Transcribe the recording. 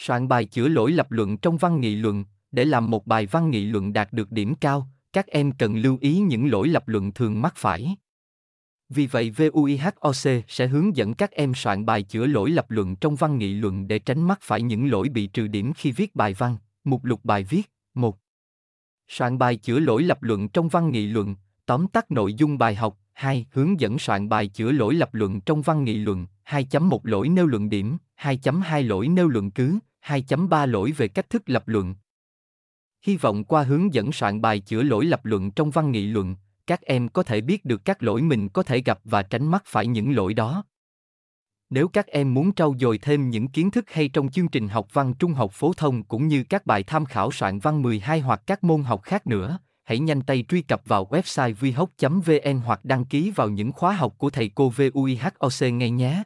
Soạn bài chữa lỗi lập luận trong văn nghị luận, để làm một bài văn nghị luận đạt được điểm cao, các em cần lưu ý những lỗi lập luận thường mắc phải. Vì vậy VUIHOC sẽ hướng dẫn các em soạn bài chữa lỗi lập luận trong văn nghị luận để tránh mắc phải những lỗi bị trừ điểm khi viết bài văn. Mục lục bài viết 1. Soạn bài chữa lỗi lập luận trong văn nghị luận, tóm tắt nội dung bài học 2. Hướng dẫn soạn bài chữa lỗi lập luận trong văn nghị luận 2.1 lỗi nêu luận điểm 2.2 lỗi nêu luận cứ 2.3 lỗi về cách thức lập luận Hy vọng qua hướng dẫn soạn bài chữa lỗi lập luận trong văn nghị luận, các em có thể biết được các lỗi mình có thể gặp và tránh mắc phải những lỗi đó. Nếu các em muốn trau dồi thêm những kiến thức hay trong chương trình học văn trung học phổ thông cũng như các bài tham khảo soạn văn 12 hoặc các môn học khác nữa, hãy nhanh tay truy cập vào website vihoc.vn hoặc đăng ký vào những khóa học của thầy cô VUIHOC ngay nhé.